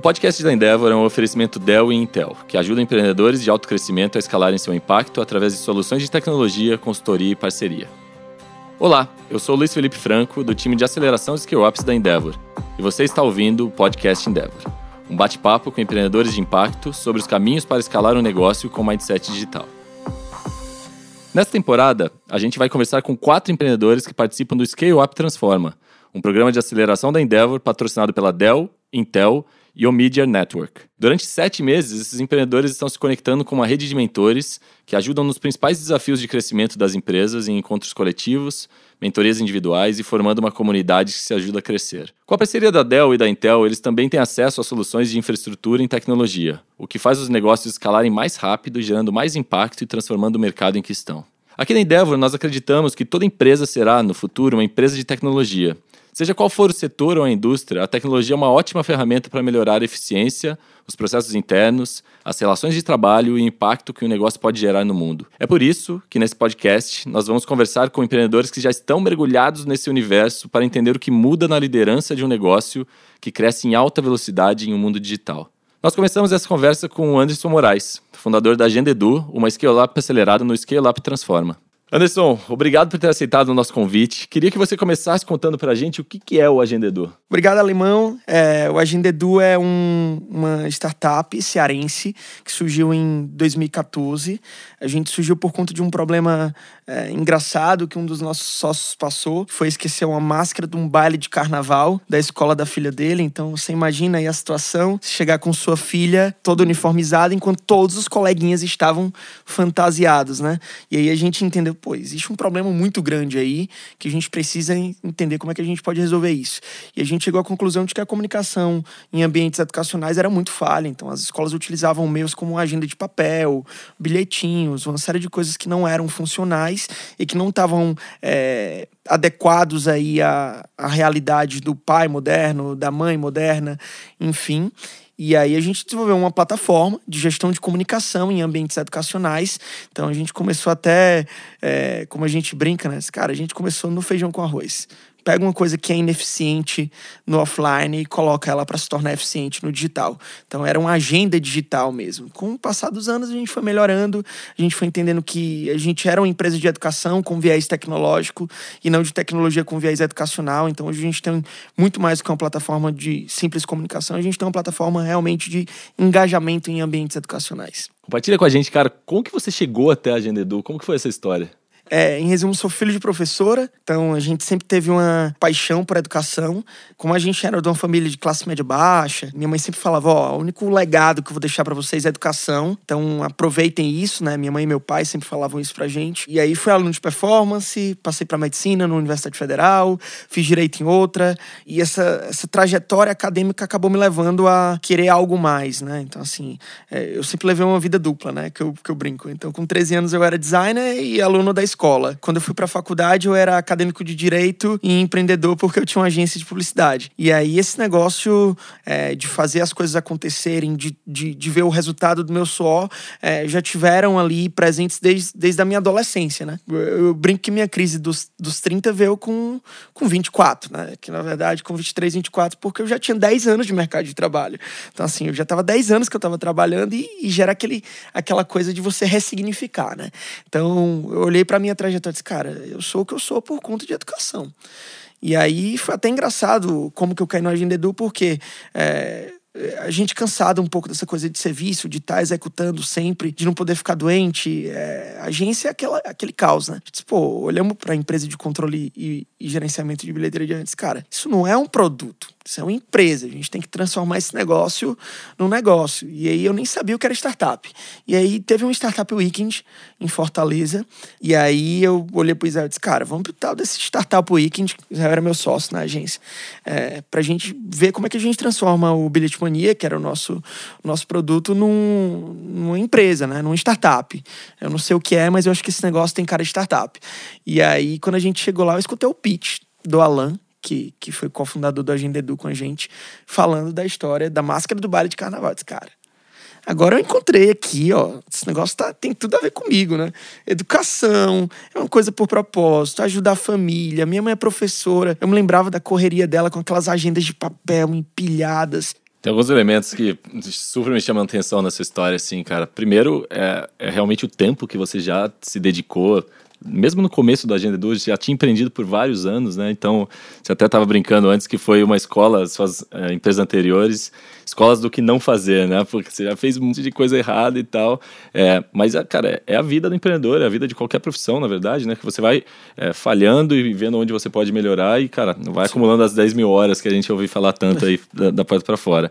O podcast da Endeavor é um oferecimento Dell e Intel, que ajuda empreendedores de alto crescimento a escalarem seu impacto através de soluções de tecnologia, consultoria e parceria. Olá, eu sou Luiz Felipe Franco, do time de aceleração de Skill-Ups da Endeavor, e você está ouvindo o Podcast Endeavor, um bate-papo com empreendedores de impacto sobre os caminhos para escalar um negócio com mindset digital. Nesta temporada, a gente vai conversar com quatro empreendedores que participam do Scale Up Transforma, um programa de aceleração da Endeavor patrocinado pela Dell, Intel e o Media Network. Durante sete meses, esses empreendedores estão se conectando com uma rede de mentores que ajudam nos principais desafios de crescimento das empresas em encontros coletivos, mentorias individuais e formando uma comunidade que se ajuda a crescer. Com a parceria da Dell e da Intel, eles também têm acesso a soluções de infraestrutura em tecnologia, o que faz os negócios escalarem mais rápido, gerando mais impacto e transformando o mercado em que estão. Aqui na Endeavor, nós acreditamos que toda empresa será, no futuro, uma empresa de tecnologia Seja qual for o setor ou a indústria, a tecnologia é uma ótima ferramenta para melhorar a eficiência, os processos internos, as relações de trabalho e o impacto que o negócio pode gerar no mundo. É por isso que nesse podcast nós vamos conversar com empreendedores que já estão mergulhados nesse universo para entender o que muda na liderança de um negócio que cresce em alta velocidade em um mundo digital. Nós começamos essa conversa com o Anderson Moraes, fundador da Agenda Edu, uma scale-up acelerada no Scale Up Transforma. Anderson, obrigado por ter aceitado o nosso convite. Queria que você começasse contando para a gente o que, que é o Agenda Edu. Obrigado, Alemão. É, o Agenda Edu é um, uma startup cearense que surgiu em 2014. A gente surgiu por conta de um problema é, engraçado que um dos nossos sócios passou. Foi esquecer uma máscara de um baile de carnaval da escola da filha dele. Então, você imagina aí a situação, chegar com sua filha toda uniformizada enquanto todos os coleguinhas estavam fantasiados, né? E aí a gente entendeu pô, existe um problema muito grande aí que a gente precisa entender como é que a gente pode resolver isso. E a gente chegou à conclusão de que a comunicação em ambientes educacionais era muito falha. Então, as escolas utilizavam meios como agenda de papel, bilhetinhos, uma série de coisas que não eram funcionais e que não estavam é, adequados aí à, à realidade do pai moderno, da mãe moderna, enfim. E aí a gente desenvolveu uma plataforma de gestão de comunicação em ambientes educacionais. Então a gente começou até, é, como a gente brinca, né? Cara, a gente começou no feijão com arroz pega uma coisa que é ineficiente no offline e coloca ela para se tornar eficiente no digital. Então era uma agenda digital mesmo. Com o passar dos anos a gente foi melhorando, a gente foi entendendo que a gente era uma empresa de educação com viés tecnológico e não de tecnologia com viés educacional. Então hoje a gente tem muito mais que uma plataforma de simples comunicação, a gente tem uma plataforma realmente de engajamento em ambientes educacionais. Compartilha com a gente, cara, como que você chegou até a Agenda Edu? Como que foi essa história? É, em resumo, sou filho de professora, então a gente sempre teve uma paixão por educação. Como a gente era de uma família de classe média baixa, minha mãe sempre falava: Ó, o único legado que eu vou deixar para vocês é educação, então aproveitem isso, né? Minha mãe e meu pai sempre falavam isso pra gente. E aí fui aluno de performance, passei para medicina na Universidade Federal, fiz direito em outra, e essa, essa trajetória acadêmica acabou me levando a querer algo mais, né? Então, assim, é, eu sempre levei uma vida dupla, né? Que eu, que eu brinco. Então, com 13 anos eu era designer e aluno da escola escola. Quando eu fui pra faculdade, eu era acadêmico de direito e empreendedor porque eu tinha uma agência de publicidade. E aí, esse negócio é, de fazer as coisas acontecerem, de, de, de, ver o resultado do meu suor, é, já tiveram ali presentes desde, desde a minha adolescência, né? Eu, eu, brinco que minha crise dos, dos 30 veio com, com 24, né? Que na verdade, com 23, 24, porque eu já tinha 10 anos de mercado de trabalho. Então, assim, eu já tava 10 anos que eu tava trabalhando e, e já era aquele, aquela coisa de você ressignificar, né? Então, eu olhei para minha minha trajetória, disse, cara, eu sou o que eu sou por conta de educação. E aí foi até engraçado como que eu caí no Agenda Edu, porque é, a gente cansado um pouco dessa coisa de serviço, de estar tá executando sempre, de não poder ficar doente. É, a agência é aquela, aquele caos, né? Disse, pô, olhamos para a empresa de controle e, e, gerenciamento de bilheteria de antes, cara, isso não é um produto. Isso é uma empresa. A gente tem que transformar esse negócio num negócio. E aí eu nem sabia o que era startup. E aí teve um Startup Weekend em Fortaleza. E aí eu olhei pro Israel e disse, cara, vamos pro tal desse Startup Weekend. Israel era meu sócio na agência. É, pra gente ver como é que a gente transforma o Bilhete Mania, que era o nosso, nosso produto, num, numa empresa, né? Numa startup. Eu não sei o que é, mas eu acho que esse negócio tem cara de startup. E aí, quando a gente chegou lá, eu escutei o pitch do Alan, que, que foi cofundador do Agenda Edu com a gente, falando da história da máscara do baile de carnaval. disse, cara, agora eu encontrei aqui, ó, esse negócio tá, tem tudo a ver comigo, né? Educação, é uma coisa por propósito, ajudar a família. Minha mãe é professora, eu me lembrava da correria dela com aquelas agendas de papel empilhadas. Tem alguns elementos que super me chamam atenção nessa história, assim, cara. Primeiro, é, é realmente o tempo que você já se dedicou mesmo no começo da Agenda Edu, já tinha empreendido por vários anos, né? Então, você até estava brincando antes que foi uma escola, suas é, empresas anteriores, escolas do que não fazer, né? Porque você já fez um monte de coisa errada e tal. É, mas, é, cara, é a vida do empreendedor, é a vida de qualquer profissão, na verdade, né? Que você vai é, falhando e vendo onde você pode melhorar e, cara, vai acumulando as 10 mil horas que a gente ouviu falar tanto aí da, da porta para fora.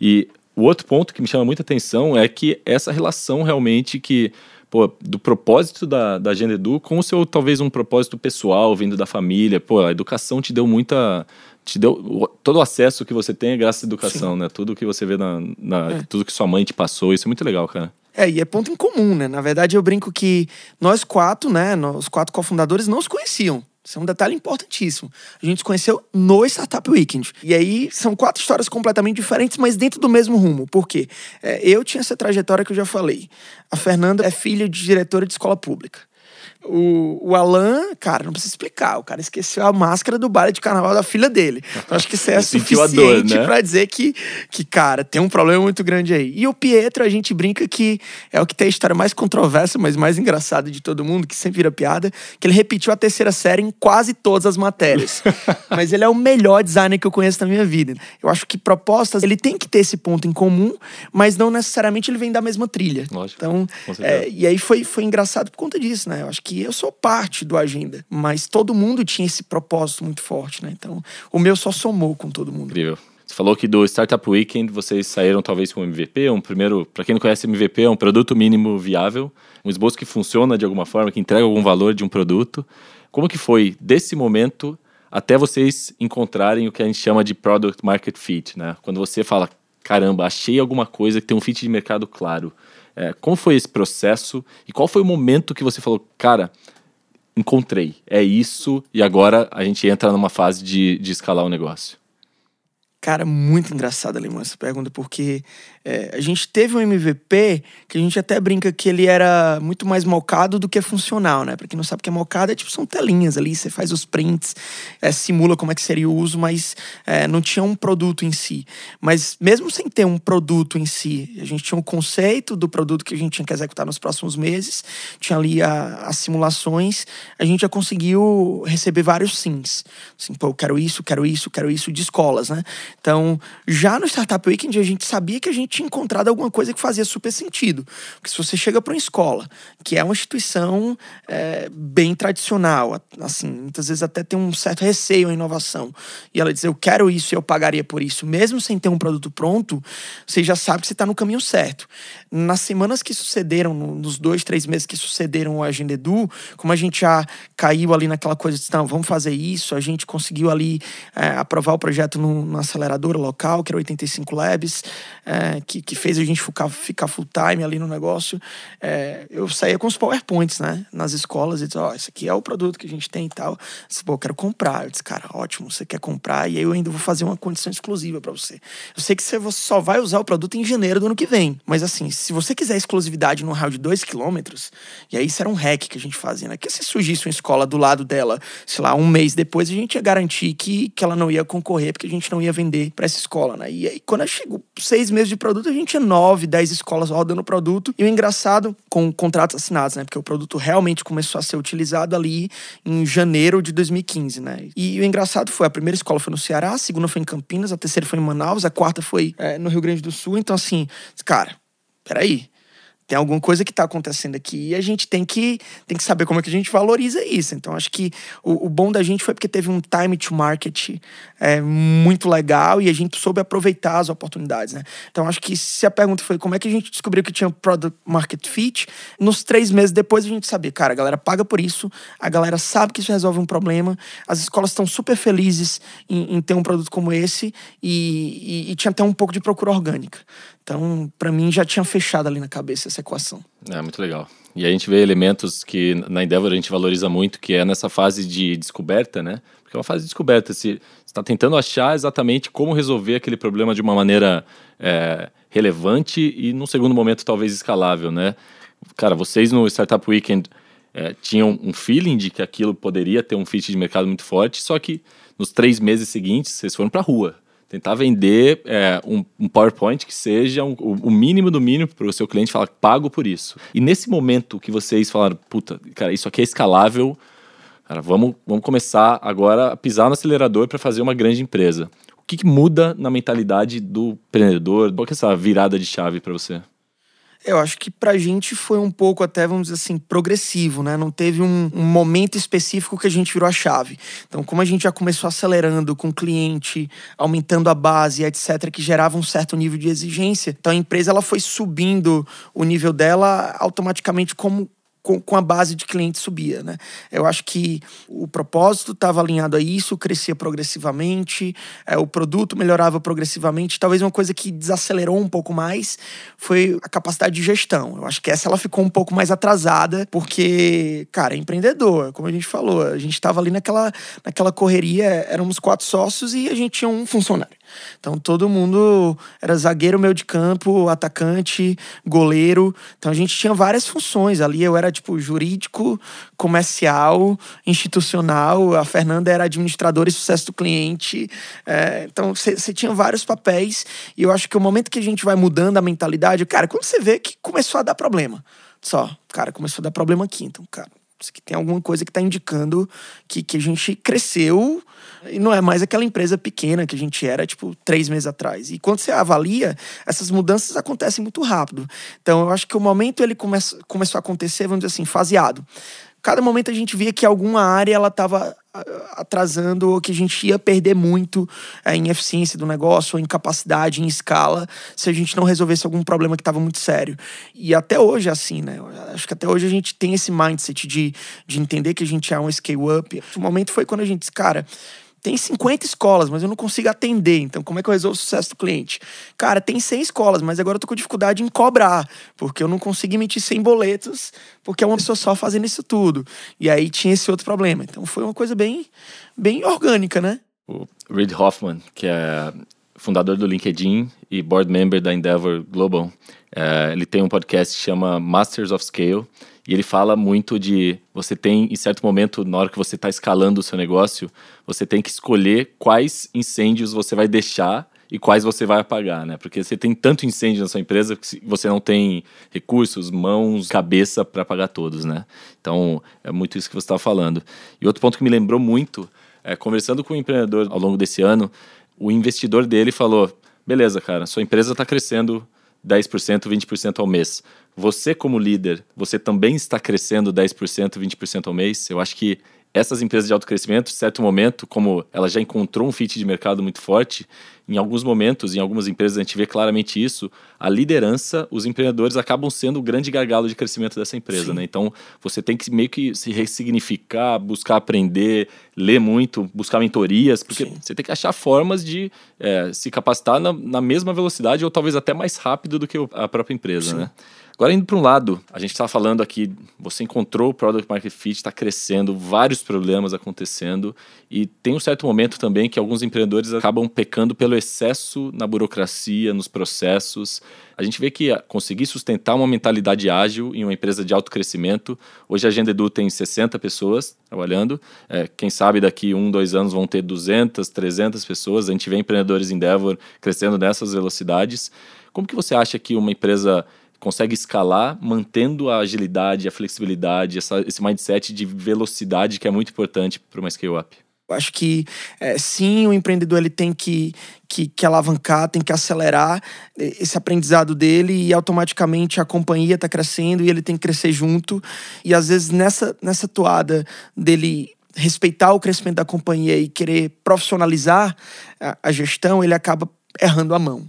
E o outro ponto que me chama muita atenção é que essa relação realmente que pô, do propósito da, da Agenda Edu com o seu, talvez, um propósito pessoal, vindo da família. Pô, a educação te deu muita. Te deu todo o acesso que você tem é graças à educação, Sim. né? Tudo que você vê na. na é. Tudo que sua mãe te passou, isso é muito legal, cara. É, e é ponto em comum, né? Na verdade, eu brinco que nós quatro, né? Nós quatro cofundadores não os conheciam. Isso é um detalhe importantíssimo. A gente se conheceu no Startup Weekend. E aí são quatro histórias completamente diferentes, mas dentro do mesmo rumo. Por quê? É, eu tinha essa trajetória que eu já falei. A Fernanda é filha de diretora de escola pública. O, o Alan, cara, não precisa explicar. O cara esqueceu a máscara do baile de carnaval da filha dele. Então, acho que isso é suficiente dor, né? pra dizer que, que, cara, tem um problema muito grande aí. E o Pietro, a gente brinca que é o que tem a história mais controversa, mas mais engraçada de todo mundo, que sempre vira piada, que ele repetiu a terceira série em quase todas as matérias. mas ele é o melhor designer que eu conheço na minha vida. Eu acho que propostas, ele tem que ter esse ponto em comum, mas não necessariamente ele vem da mesma trilha. Lógico. Então, é, e aí foi, foi engraçado por conta disso, né? Eu acho que eu sou parte do Agenda, mas todo mundo tinha esse propósito muito forte, né? Então, o meu só somou com todo mundo. Incrível. Você falou que do Startup Weekend vocês saíram talvez com MVP, um primeiro, para quem não conhece MVP, é um produto mínimo viável, um esboço que funciona de alguma forma, que entrega algum valor de um produto. Como que foi desse momento até vocês encontrarem o que a gente chama de product market fit, né? Quando você fala, caramba, achei alguma coisa que tem um fit de mercado claro. É, como foi esse processo e qual foi o momento que você falou, cara, encontrei, é isso e agora a gente entra numa fase de, de escalar o negócio? Cara, muito engraçada, Limão, essa pergunta, porque é, a gente teve um MVP que a gente até brinca que ele era muito mais mocado do que funcional, né? Pra quem não sabe o que é mocado, é tipo, são telinhas ali, você faz os prints, é, simula como é que seria o uso, mas é, não tinha um produto em si. Mas mesmo sem ter um produto em si, a gente tinha um conceito do produto que a gente tinha que executar nos próximos meses, tinha ali a, as simulações, a gente já conseguiu receber vários sims. Assim, pô, eu quero isso, quero isso, quero isso, de escolas, né? Então, já no Startup Weekend, a gente sabia que a gente tinha encontrado alguma coisa que fazia super sentido. Porque se você chega para uma escola, que é uma instituição é, bem tradicional, assim, muitas vezes até tem um certo receio à inovação, e ela diz, eu quero isso e eu pagaria por isso, mesmo sem ter um produto pronto, você já sabe que você está no caminho certo. Nas semanas que sucederam, nos dois, três meses que sucederam o Agenda Edu, como a gente já caiu ali naquela coisa de, não, vamos fazer isso, a gente conseguiu ali é, aprovar o projeto numa aceleradora local, que era 85 Labs, é, que, que fez a gente ficar, ficar full time ali no negócio, é, eu saía com os PowerPoints, né, nas escolas e disse, ó, oh, esse aqui é o produto que a gente tem e tal. Eu disse, pô, eu quero comprar. Eu disse, cara, ótimo, você quer comprar e aí eu ainda vou fazer uma condição exclusiva para você. Eu sei que você só vai usar o produto em janeiro do ano que vem, mas assim, se você quiser exclusividade no raio de 2 quilômetros, e aí isso era um hack que a gente fazia, né, que se surgisse uma escola do lado dela, sei lá, um mês depois, a gente ia garantir que, que ela não ia concorrer, porque a gente não ia vender para essa escola, né. E aí, quando chegou seis meses de produto, a gente tinha nove, dez escolas rodando o produto. E o engraçado, com contratos assinados, né? Porque o produto realmente começou a ser utilizado ali em janeiro de 2015, né? E o engraçado foi: a primeira escola foi no Ceará, a segunda foi em Campinas, a terceira foi em Manaus, a quarta foi é, no Rio Grande do Sul. Então, assim, cara, peraí tem alguma coisa que está acontecendo aqui e a gente tem que, tem que saber como é que a gente valoriza isso. Então, acho que o, o bom da gente foi porque teve um time to market é, muito legal e a gente soube aproveitar as oportunidades, né? Então, acho que se a pergunta foi como é que a gente descobriu que tinha product market fit, nos três meses depois a gente sabia, cara, a galera paga por isso, a galera sabe que isso resolve um problema, as escolas estão super felizes em, em ter um produto como esse e, e, e tinha até um pouco de procura orgânica. Então, para mim, já tinha fechado ali na cabeça essa equação. É, muito legal. E a gente vê elementos que na Endeavor a gente valoriza muito, que é nessa fase de descoberta, né? Porque é uma fase de descoberta. Se está tentando achar exatamente como resolver aquele problema de uma maneira é, relevante e, num segundo momento, talvez escalável, né? Cara, vocês no Startup Weekend é, tinham um feeling de que aquilo poderia ter um fit de mercado muito forte, só que nos três meses seguintes vocês foram para a rua tentar vender é, um, um, PowerPoint que seja um, o mínimo do mínimo para o seu cliente falar pago por isso. E nesse momento que vocês falaram, puta, cara, isso aqui é escalável, cara, vamos, vamos começar agora a pisar no acelerador para fazer uma grande empresa. O que, que muda na mentalidade do empreendedor? Qual que é essa virada de chave para você? Eu acho que pra gente foi um pouco até, vamos dizer assim, progressivo, né? Não teve um, um, momento específico que a gente virou a chave. Então, como a gente já começou acelerando com o cliente, aumentando a base, etc., que gerava um certo nível de exigência, então a empresa ela foi subindo o nível dela automaticamente como com, com a base de clientes subia, né? Eu acho que o propósito estava alinhado a isso, crescia progressivamente, é, o produto melhorava progressivamente. Talvez uma coisa que desacelerou um pouco mais foi a capacidade de gestão. Eu acho que essa ela ficou um pouco mais atrasada, porque, cara, é empreendedor, como a gente falou, a gente estava ali naquela, naquela correria, éramos quatro sócios e a gente tinha um funcionário. Então todo mundo era zagueiro, meio de campo, atacante, goleiro. Então a gente tinha várias funções ali. Eu era tipo jurídico, comercial, institucional. A Fernanda era administradora e sucesso do cliente. É, então você tinha vários papéis. E eu acho que o momento que a gente vai mudando a mentalidade, cara, quando você vê que começou a dar problema. Só, cara, começou a dar problema aqui. Então, cara, aqui tem alguma coisa que está indicando que, que a gente cresceu e não é mais aquela empresa pequena que a gente era, tipo, três meses atrás. E quando você avalia, essas mudanças acontecem muito rápido. Então, eu acho que o momento ele come começou a acontecer, vamos dizer assim, faseado. Cada momento a gente via que alguma área ela estava atrasando ou que a gente ia perder muito é, em eficiência do negócio, ou em capacidade, em escala, se a gente não resolvesse algum problema que estava muito sério. E até hoje é assim, né? Acho que até hoje a gente tem esse mindset de, de entender que a gente é um scale-up. O momento foi quando a gente disse, cara tem 50 escolas, mas eu não consigo atender. Então, como é que eu resolvo o sucesso do cliente? Cara, tem 100 escolas, mas agora eu tô com dificuldade em cobrar, porque eu não consigo emitir 100 boletos, porque é uma pessoa só fazendo isso tudo. E aí tinha esse outro problema. Então, foi uma coisa bem, bem orgânica, né? O Reid Hoffman, que é fundador do LinkedIn e board member da Endeavor Global, é, ele tem um podcast que chama Masters of Scale e ele fala muito de você tem, em certo momento, na hora que você está escalando o seu negócio, você tem que escolher quais incêndios você vai deixar e quais você vai apagar, né? Porque você tem tanto incêndio na sua empresa que você não tem recursos, mãos, cabeça para apagar todos, né? Então, é muito isso que você estava falando. E outro ponto que me lembrou muito, é, conversando com um empreendedor ao longo desse ano, o investidor dele falou: beleza, cara, sua empresa está crescendo 10%, 20% ao mês. Você, como líder, você também está crescendo 10%, 20% ao mês? Eu acho que essas empresas de alto crescimento, em certo momento, como ela já encontrou um fit de mercado muito forte, em alguns momentos, em algumas empresas a gente vê claramente isso, a liderança, os empreendedores acabam sendo o grande gargalo de crescimento dessa empresa, né? Então, você tem que meio que se ressignificar, buscar aprender, ler muito, buscar mentorias, porque Sim. você tem que achar formas de é, se capacitar na, na, mesma velocidade ou talvez até mais rápido do que a própria empresa, Sim. né? Agora, indo para um lado, a gente está falando aqui, você encontrou o Product Market Fit, está crescendo, vários problemas acontecendo, e tem um certo momento também que alguns empreendedores acabam pecando pelo excesso na burocracia, nos processos. A gente vê que conseguir sustentar uma mentalidade ágil em uma empresa de alto crescimento, hoje a Agenda Edu tem 60 pessoas trabalhando, é, quem sabe daqui um, dois anos vão ter 200, 300 pessoas, a gente vê empreendedores Endeavor crescendo nessas velocidades. Como que você acha que uma empresa consegue escalar mantendo a agilidade, a flexibilidade, essa, esse mindset de velocidade que é muito importante para uma scale-up. Acho que é, sim, o empreendedor ele tem que, que, que, alavancar, tem que acelerar esse aprendizado dele e automaticamente a companhia está crescendo e ele tem que crescer junto. E às vezes nessa, nessa toada dele respeitar o crescimento da companhia e querer profissionalizar a, a gestão, ele acaba errando a mão.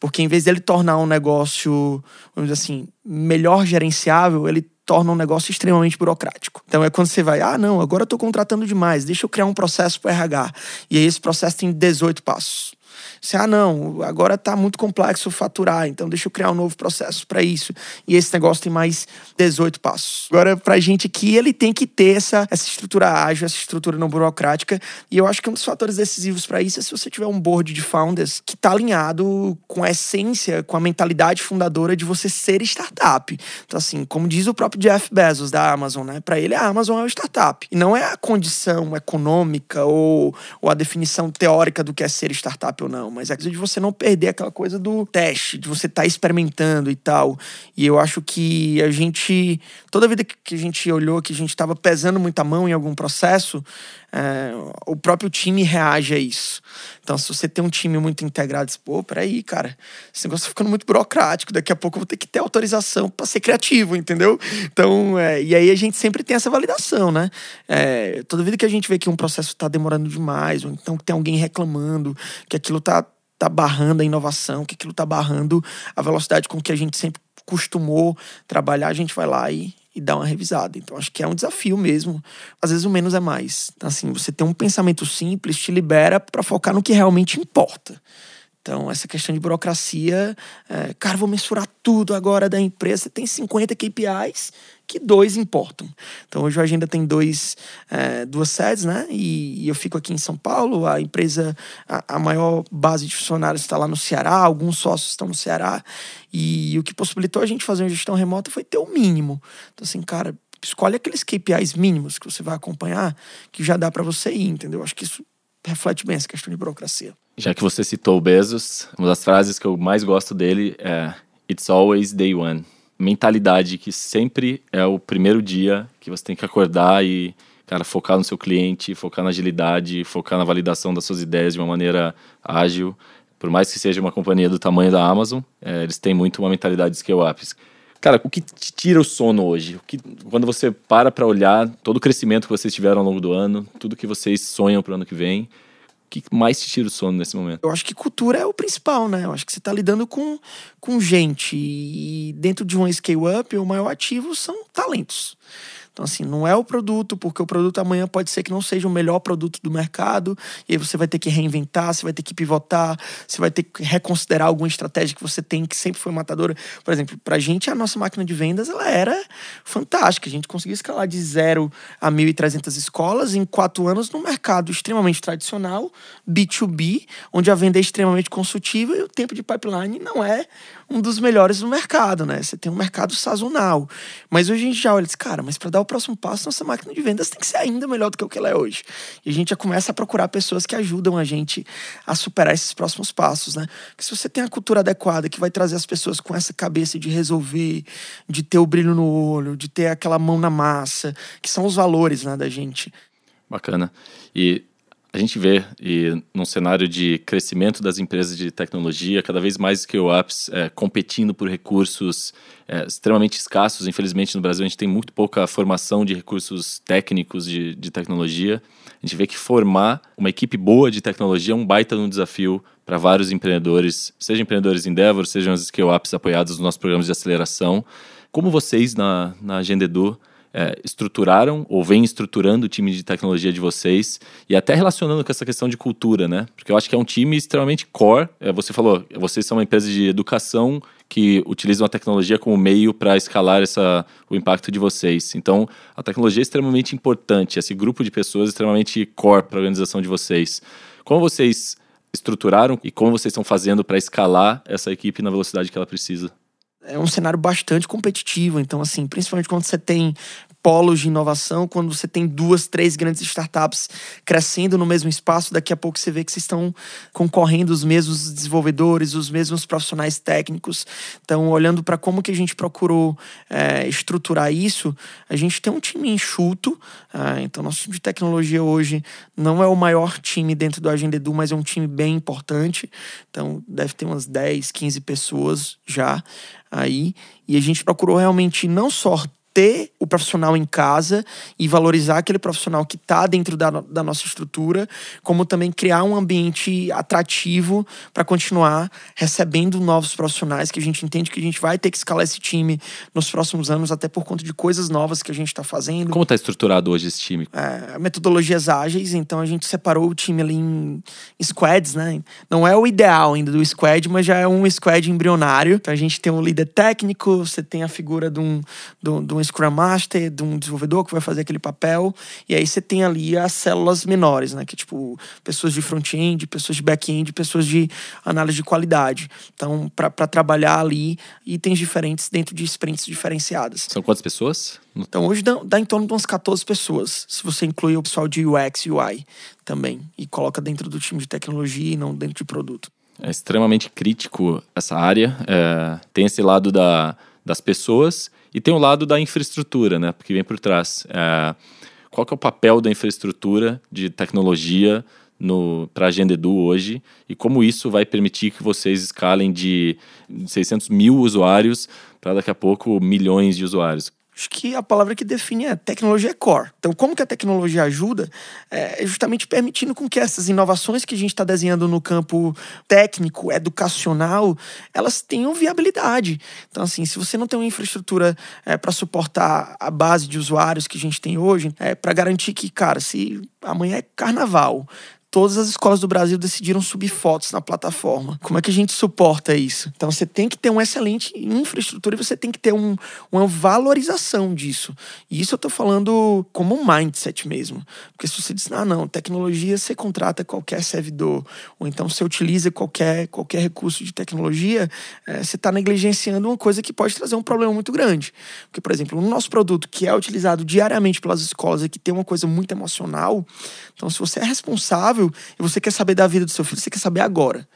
Porque em vez dele tornar um negócio, vamos dizer assim, melhor gerenciável, ele torna um negócio extremamente burocrático. Então é quando você vai, ah, não, agora eu estou contratando demais, deixa eu criar um processo para RH. E aí esse processo tem 18 passos. Você, ah, não, agora está muito complexo faturar, então deixa eu criar um novo processo para isso. E esse negócio tem mais 18 passos. Agora, para a gente aqui, ele tem que ter essa, essa estrutura ágil, essa estrutura não burocrática. E eu acho que um dos fatores decisivos para isso é se você tiver um board de founders que está alinhado com a essência, com a mentalidade fundadora de você ser startup. Então, assim, como diz o próprio Jeff Bezos da Amazon, né? Para ele, a Amazon é uma startup. E não é a condição econômica ou, ou a definição teórica do que é ser startup ou não, mas é de você não perder aquela coisa do teste, de você estar tá experimentando e tal. E eu acho que a gente, toda vida que a gente olhou que a gente estava pesando muita mão em algum processo, é, o próprio time reage a isso. Então, se você tem um time muito integrado, diz, pô, peraí, cara, esse negócio tá ficando muito burocrático, daqui a pouco eu vou ter que ter autorização para ser criativo, entendeu? Então, é, e aí a gente sempre tem essa validação, né? É, toda vida que a gente vê que um processo está demorando demais, ou então que tem alguém reclamando, que aquilo tá, tá barrando a inovação, que aquilo tá barrando a velocidade com que a gente sempre costumou trabalhar, a gente vai lá e, e dar uma revisada. Então acho que é um desafio mesmo. Às vezes o menos é mais. Então, assim, você ter um pensamento simples te libera para focar no que realmente importa. Então, essa questão de burocracia, é, cara, vou mensurar tudo agora da empresa. Tem 50 KPIs que dois importam. Então, hoje a agenda tem dois, é, duas sedes, né? E, e, eu fico aqui em São Paulo. A empresa, a, a, maior base de funcionários está lá no Ceará, alguns sócios estão no Ceará. E o que possibilitou a gente fazer uma gestão remota foi ter o mínimo. Então, assim, cara, escolhe aqueles KPIs mínimos que você vai acompanhar, que já dá para você ir, entendeu? Acho que isso reflete bem essa questão de burocracia. Já que você citou o Bezos, uma das frases que eu mais gosto dele é It's always day one. Mentalidade que sempre é o primeiro dia que você tem que acordar e, cara, focar no seu cliente, focar na agilidade, focar na validação das suas ideias de uma maneira ágil. Por mais que seja uma companhia do tamanho da Amazon, é, eles têm muito uma mentalidade scale-up. Cara, o que te tira o sono hoje? O que, quando você para para olhar todo o crescimento que vocês tiveram ao longo do ano, tudo que vocês sonham para o ano que vem, que mais te tira o sono nesse momento? Eu acho que cultura é o principal, né? Eu acho que você está lidando com, com gente. E dentro de um scale-up, o maior ativo são talentos. Então, assim, não é o produto, porque o produto amanhã pode ser que não seja o melhor produto do mercado, e aí você vai ter que reinventar, você vai ter que pivotar, você vai ter que reconsiderar alguma estratégia que você tem, que sempre foi matadora. Por exemplo, pra gente, a nossa máquina de vendas, ela era fantástica. A gente conseguiu escalar de zero a 1.300 escolas em quatro anos num mercado extremamente tradicional, B2B, onde a venda é extremamente consultiva e o tempo de pipeline não é um dos melhores do mercado, né? Você tem um mercado sazonal. Mas hoje a gente já olha e diz, cara, mas para dar o próximo passo, nossa máquina de vendas tem que ser ainda melhor do que o que ela é hoje. E a gente já começa a procurar pessoas que ajudam a gente a superar esses próximos passos, né? Porque se você tem a cultura adequada que vai trazer as pessoas com essa cabeça de resolver, de ter o brilho no olho, de ter aquela mão na massa, que são os valores né, da gente. Bacana. E a gente vê, e num cenário de crescimento das empresas de tecnologia, cada vez mais scale-ups é, competindo por recursos é, extremamente escassos. Infelizmente, no Brasil, a gente tem muito pouca formação de recursos técnicos de, de tecnologia. A gente vê que formar uma equipe boa de tecnologia é um baita no desafio para vários empreendedores, seja empreendedores Endeavor, sejam os scale-ups apoiados nos nossos programas de aceleração. Como vocês, na, na Agenda Edu, é, estruturaram ou vem estruturando o time de tecnologia de vocês e até relacionando com essa questão de cultura, né? Porque eu acho que é um time extremamente core. É, você falou, vocês são uma empresa de educação que utilizam a tecnologia como meio para escalar essa, o impacto de vocês. Então, a tecnologia é extremamente importante, esse grupo de pessoas é extremamente core para a organização de vocês. Como vocês estruturaram e como vocês estão fazendo para escalar essa equipe na velocidade que ela precisa? É um cenário bastante competitivo. Então, assim, principalmente quando você tem polos de inovação, quando você tem duas, três grandes startups crescendo no mesmo espaço, daqui a pouco você vê que vocês estão concorrendo os mesmos desenvolvedores, os mesmos profissionais técnicos. Então, olhando para como que a gente procurou é, estruturar isso, a gente tem um time enxuto. É, então, nosso time de tecnologia hoje não é o maior time dentro do Agenda Edu, mas é um time bem importante. Então, deve ter umas 10, 15 pessoas já aí. E a gente procurou realmente não só ter o profissional em casa e valorizar aquele profissional que está dentro da, da nossa estrutura, como também criar um ambiente atrativo para continuar recebendo novos profissionais, que a gente entende que a gente vai ter que escalar esse time nos próximos anos, até por conta de coisas novas que a gente está fazendo. Como está estruturado hoje esse time? É, metodologias ágeis, então a gente separou o time ali em, em squads, né? Não é o ideal ainda do squad, mas já é um squad embrionário. Então a gente tem um líder técnico, você tem a figura de um, de de um um Scrum Master, de um desenvolvedor que vai fazer aquele papel, e aí você tem ali as células menores, né? Que é tipo pessoas de front-end, pessoas de back-end, pessoas de análise de qualidade. Então, para trabalhar ali itens diferentes dentro de sprints diferenciadas. São quantas pessoas? Então, hoje dá, dá em torno de umas 14 pessoas, se você inclui o pessoal de UX e UI também, e coloca dentro do time de tecnologia e não dentro de produto. É extremamente crítico essa área. É, tem esse lado da, das pessoas e tem o lado da infraestrutura, né? Porque vem por trás. É, qual que é o papel da infraestrutura de tecnologia para a Agenda Edu hoje e como isso vai permitir que vocês escalem de 600 mil usuários para daqui a pouco milhões de usuários? Acho que a palavra que define é tecnologia core. Então, como que a tecnologia ajuda? É justamente permitindo com que essas inovações que a gente está desenhando no campo técnico, educacional, elas tenham viabilidade. Então, assim, se você não tem uma infraestrutura é, para suportar a base de usuários que a gente tem hoje, é para garantir que, cara, se amanhã é carnaval, todas as escolas do Brasil decidiram subir fotos na plataforma. Como é que a gente suporta isso? Então você tem que ter uma excelente infraestrutura e você tem que ter um, uma valorização disso. E isso eu estou falando como um mindset mesmo. Porque se você diz, ah, não, tecnologia você contrata qualquer servidor, ou então você utiliza qualquer, qualquer recurso de tecnologia, é, você está negligenciando uma coisa que pode trazer um problema muito grande. Porque, por exemplo, no nosso produto, que é utilizado diariamente pelas escolas e que tem uma coisa muito emocional, então se você é responsável e você quer saber da vida do seu filho, você quer saber agora.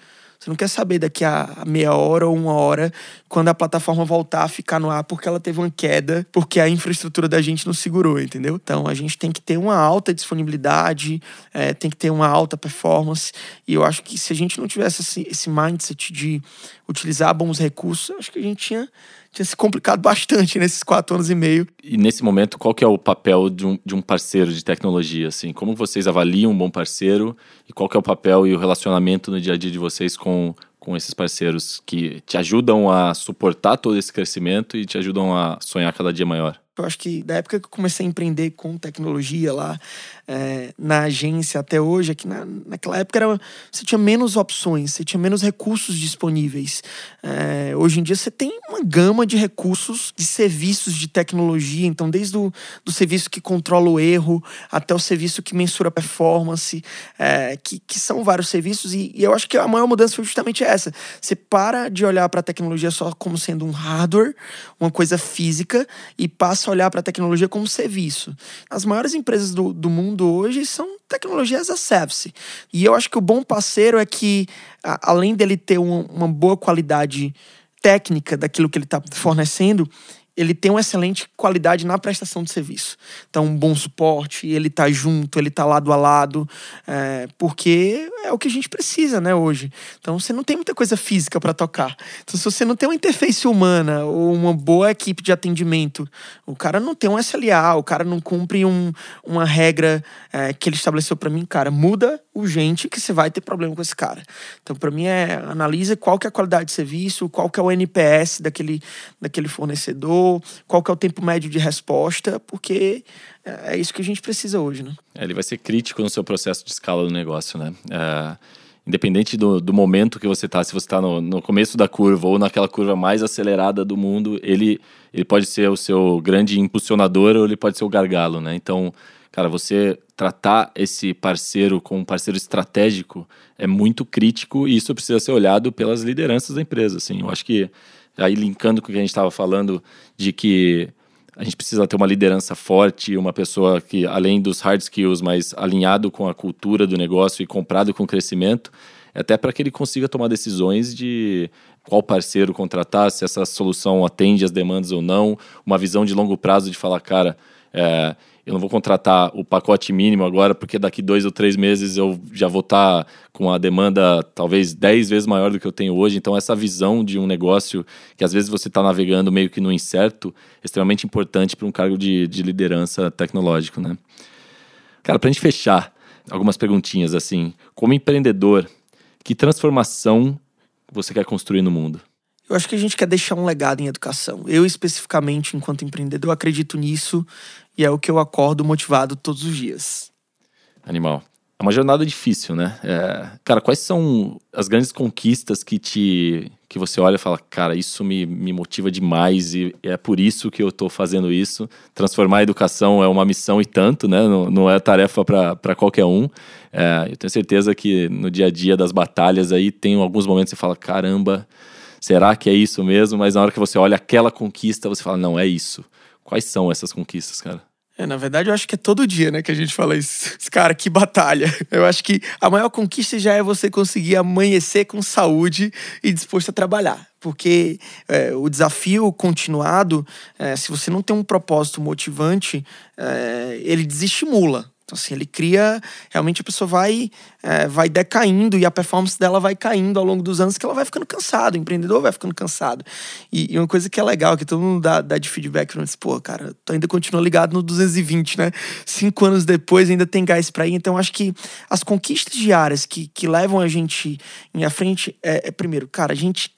Você não quer saber daqui a meia hora ou uma hora, quando a plataforma voltar a ficar no ar porque ela teve uma queda, porque a infraestrutura da gente não segurou, entendeu? Então a gente tem que ter uma alta disponibilidade, é, tem que ter uma alta performance. E eu acho que se a gente não tivesse esse, esse mindset de utilizar bons recursos, acho que a gente tinha tinha se complicado bastante nesses quatro anos e meio. E nesse momento, qual que é o papel de um, de um parceiro de tecnologia? Assim? Como vocês avaliam um bom parceiro e qual que é o papel e o relacionamento no dia a dia de vocês com, com esses parceiros que te ajudam a suportar todo esse crescimento e te ajudam a sonhar cada dia maior? Eu acho que da época que eu comecei a empreender com tecnologia lá é, na agência até hoje, é na, naquela época era, você tinha menos opções, você tinha menos recursos disponíveis. É, hoje em dia você tem uma gama de recursos, de serviços de tecnologia, então desde o do serviço que controla o erro até o serviço que mensura a performance, é, que, que são vários serviços, e, e eu acho que a maior mudança foi justamente essa. Você para de olhar para a tecnologia só como sendo um hardware, uma coisa física, e passa a olhar para a tecnologia como serviço. As maiores empresas do, do mundo hoje são tecnologias a service. E eu acho que o bom parceiro é que, a, além dele ter uma, uma boa qualidade técnica daquilo que ele está fornecendo, ele tem uma excelente qualidade na prestação de serviço. Então, um bom suporte, ele tá junto, ele tá lado a lado, é, porque é o que a gente precisa, né, hoje. Então, você não tem muita coisa física para tocar. Então, se você não tem uma interface humana ou uma boa equipe de atendimento, o cara não tem um SLA, o cara não cumpre um, uma regra é, que ele estabeleceu para mim, cara, muda urgente que você vai ter problema com esse cara. Então, para mim, é analisa qual que é a qualidade de serviço, qual que é o NPS daquele, daquele fornecedor, qual que é o tempo médio de resposta, porque é, é isso que a gente precisa hoje, né? É, ele vai ser crítico no seu processo de escala do negócio, né? É, independente do, do momento que você está, se você está no, no começo da curva ou naquela curva mais acelerada do mundo, ele, ele pode ser o seu grande impulsionador ou ele pode ser o gargalo, né? Então, cara, você tratar esse parceiro como um parceiro estratégico é muito crítico e isso precisa ser olhado pelas lideranças da empresa, assim. Eu acho que aí linkando com o que a gente estava falando de que a gente precisa ter uma liderança forte, uma pessoa que, além dos hard skills, mais alinhado com a cultura do negócio e comprado com o crescimento, até para que ele consiga tomar decisões de qual parceiro contratar, se essa solução atende às demandas ou não, uma visão de longo prazo de falar, cara, é, eu não vou contratar o pacote mínimo agora, porque daqui dois ou três meses eu já vou estar tá com a demanda talvez dez vezes maior do que eu tenho hoje. Então, essa visão de um negócio que às vezes você está navegando meio que no incerto, é extremamente importante para um cargo de, de liderança tecnológico, né? Cara, para a gente fechar, algumas perguntinhas assim. Como empreendedor, que transformação você quer construir no mundo? Eu acho que a gente quer deixar um legado em educação. Eu, especificamente, enquanto empreendedor, acredito nisso e é o que eu acordo motivado todos os dias. Animal. É uma jornada difícil, né? É... Cara, quais são as grandes conquistas que te, que você olha e fala, cara, isso me, me motiva demais e é por isso que eu estou fazendo isso. Transformar a educação é uma missão e tanto, né? Não, não é tarefa para qualquer um. É, eu tenho certeza que no dia a dia das batalhas aí tem alguns momentos que você fala, caramba, será que é isso mesmo? Mas na hora que você olha aquela conquista, você fala, não, é isso. Quais são essas conquistas, cara? É, na verdade, eu acho que é todo dia, né, que a gente fala isso. Cara, que batalha. Eu acho que a maior conquista já é você conseguir amanhecer com saúde e disposto a trabalhar. Porque é, o desafio continuado, é, se você não tem um propósito motivante, é, ele desestimula. Então, assim, ele cria. Realmente a pessoa vai, é, vai decaindo e a performance dela vai caindo ao longo dos anos, que ela vai ficando cansado, o empreendedor vai ficando cansado. E, e uma coisa que é legal, que todo mundo dá, dá de feedback, diz, pô, cara, tu ainda continua ligado no 220, né? Cinco anos depois ainda tem gás para ir. Então, acho que as conquistas diárias que, que levam a gente em frente é, é primeiro, cara, a gente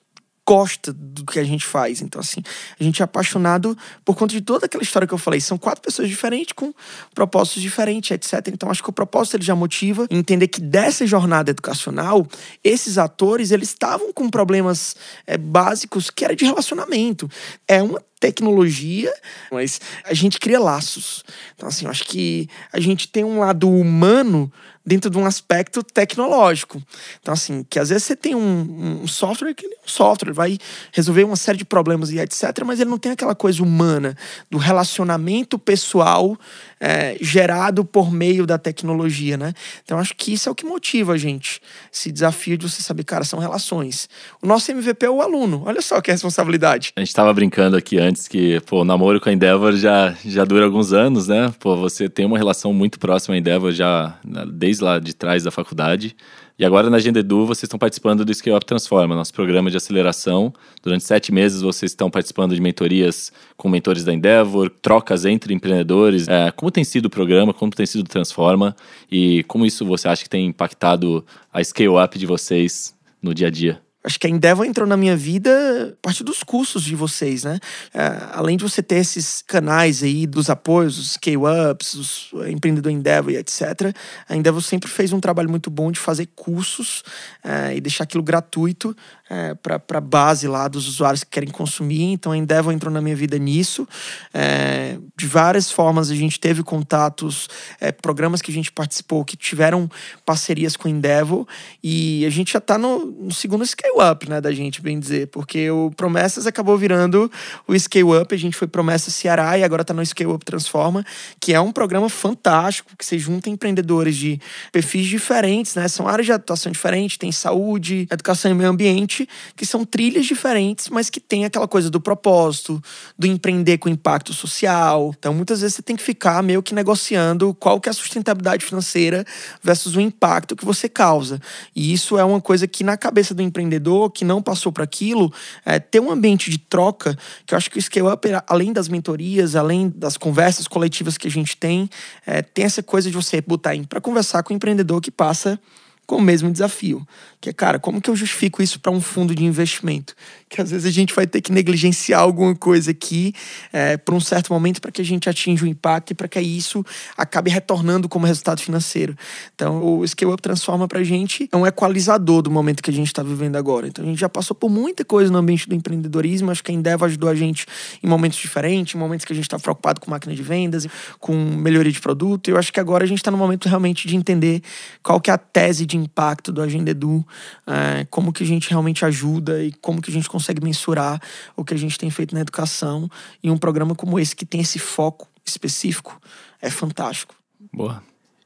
gosta do que a gente faz. Então, assim, a gente é apaixonado por conta de toda aquela história que eu falei. São quatro pessoas diferentes, com propósitos diferentes, etc. Então, acho que o propósito ele já motiva entender que dessa jornada educacional, esses atores, eles estavam com problemas é, básicos que era de relacionamento. É uma tecnologia, mas a gente cria laços. Então, assim, eu acho que a gente tem um lado humano dentro de um aspecto tecnológico. Então, assim, que às vezes você tem um, um software que ele é um software, vai resolver uma série de problemas e etc., mas ele não tem aquela coisa humana do relacionamento pessoal é, gerado por meio da tecnologia, né? Então, acho que isso é o que motiva a gente. Esse desafio de você saber, cara, são relações. O nosso MVP é o aluno. Olha só que responsabilidade. A gente estava brincando aqui antes que, pô, o namoro com a Endeavor já, já dura alguns anos, né? Pô, você tem uma relação muito próxima à Endeavor já desde lá de trás da faculdade. E agora na Agenda Edu vocês estão participando do Scale Up Transforma, nosso programa de aceleração. Durante sete meses vocês estão participando de mentorias com mentores da Endeavor, trocas entre empreendedores. É, como tem sido o programa, como tem sido o Transforma e como isso você acha que tem impactado a Scale Up de vocês no dia a dia? Acho que a Endeavor entrou na minha vida a partir dos cursos de vocês, né? É, além de você ter esses canais aí dos apoios, os scale-ups, os empreendedor Endeavor e etc., a Endeavor sempre fez um trabalho muito bom de fazer cursos é, e deixar aquilo gratuito é, para a base lá dos usuários que querem consumir. Então a Endeavor entrou na minha vida nisso. É, de várias formas a gente teve contatos, é, programas que a gente participou que tiveram parcerias com a Endeavor e a gente já está no, no, segundo scale-up né, da gente, bem dizer, porque o Promessas acabou virando o scale-up, a gente foi Promessas Ceará e agora está no scale-up Transforma, que é um programa fantástico, que você junta empreendedores de perfis diferentes, né? São áreas de atuação diferentes, tem saúde, educação e meio ambiente, que são trilhas diferentes, mas que tem aquela coisa do propósito, do empreender com impacto social. Então, muitas vezes você tem que ficar meio que negociando qual que é a sustentabilidade financeira versus o impacto que você causa. E isso é uma coisa que na cabeça do empreendedor que não passou para aquilo, é, ter um ambiente de troca, que eu acho que o Scale Up, além das mentorias, além das conversas coletivas que a gente tem, é, tem essa coisa de você botar para conversar com o empreendedor que passa com o mesmo desafio. Que cara, como que eu justifico isso para um fundo de investimento? Que às vezes a gente vai ter que negligenciar alguma coisa aqui é, por um certo momento para que a gente atinja o impacto e para que isso acabe retornando como resultado financeiro. Então, o Scale Up transforma para a gente é um equalizador do momento que a gente está vivendo agora. Então, a gente já passou por muita coisa no ambiente do empreendedorismo. Acho que a Endeavor ajudou a gente em momentos diferentes, em momentos que a gente está preocupado com máquina de vendas, com melhoria de produto. E eu acho que agora a gente está no momento realmente de entender qual que é a tese de impacto do Agenda Edu é, como que a gente realmente ajuda e como que a gente consegue mensurar o que a gente tem feito na educação. E um programa como esse, que tem esse foco específico, é fantástico. Boa.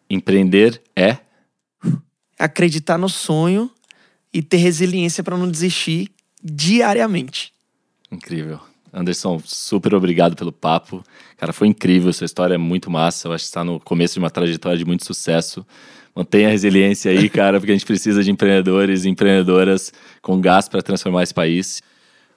Empreender é? Acreditar no sonho e ter resiliência para não desistir diariamente. Incrível. Anderson, super obrigado pelo papo. Cara, foi incrível. Sua história é muito massa. Eu acho que está no começo de uma trajetória de muito sucesso. Mantenha a resiliência aí, cara, porque a gente precisa de empreendedores e empreendedoras com gás para transformar esse país.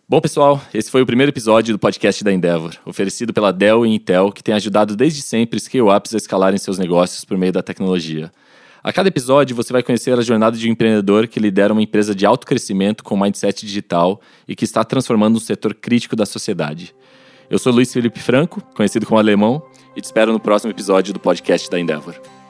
Bom, pessoal, esse foi o primeiro episódio do podcast da Endeavor, oferecido pela Dell e Intel, que tem ajudado desde sempre scale-ups a escalarem seus negócios por meio da tecnologia. A cada episódio, você vai conhecer a jornada de um empreendedor que lidera uma empresa de alto crescimento com mindset digital e que está transformando um setor crítico da sociedade. Eu sou Luiz Felipe Franco, conhecido como Alemão, e te espero no próximo episódio do podcast da Endeavor.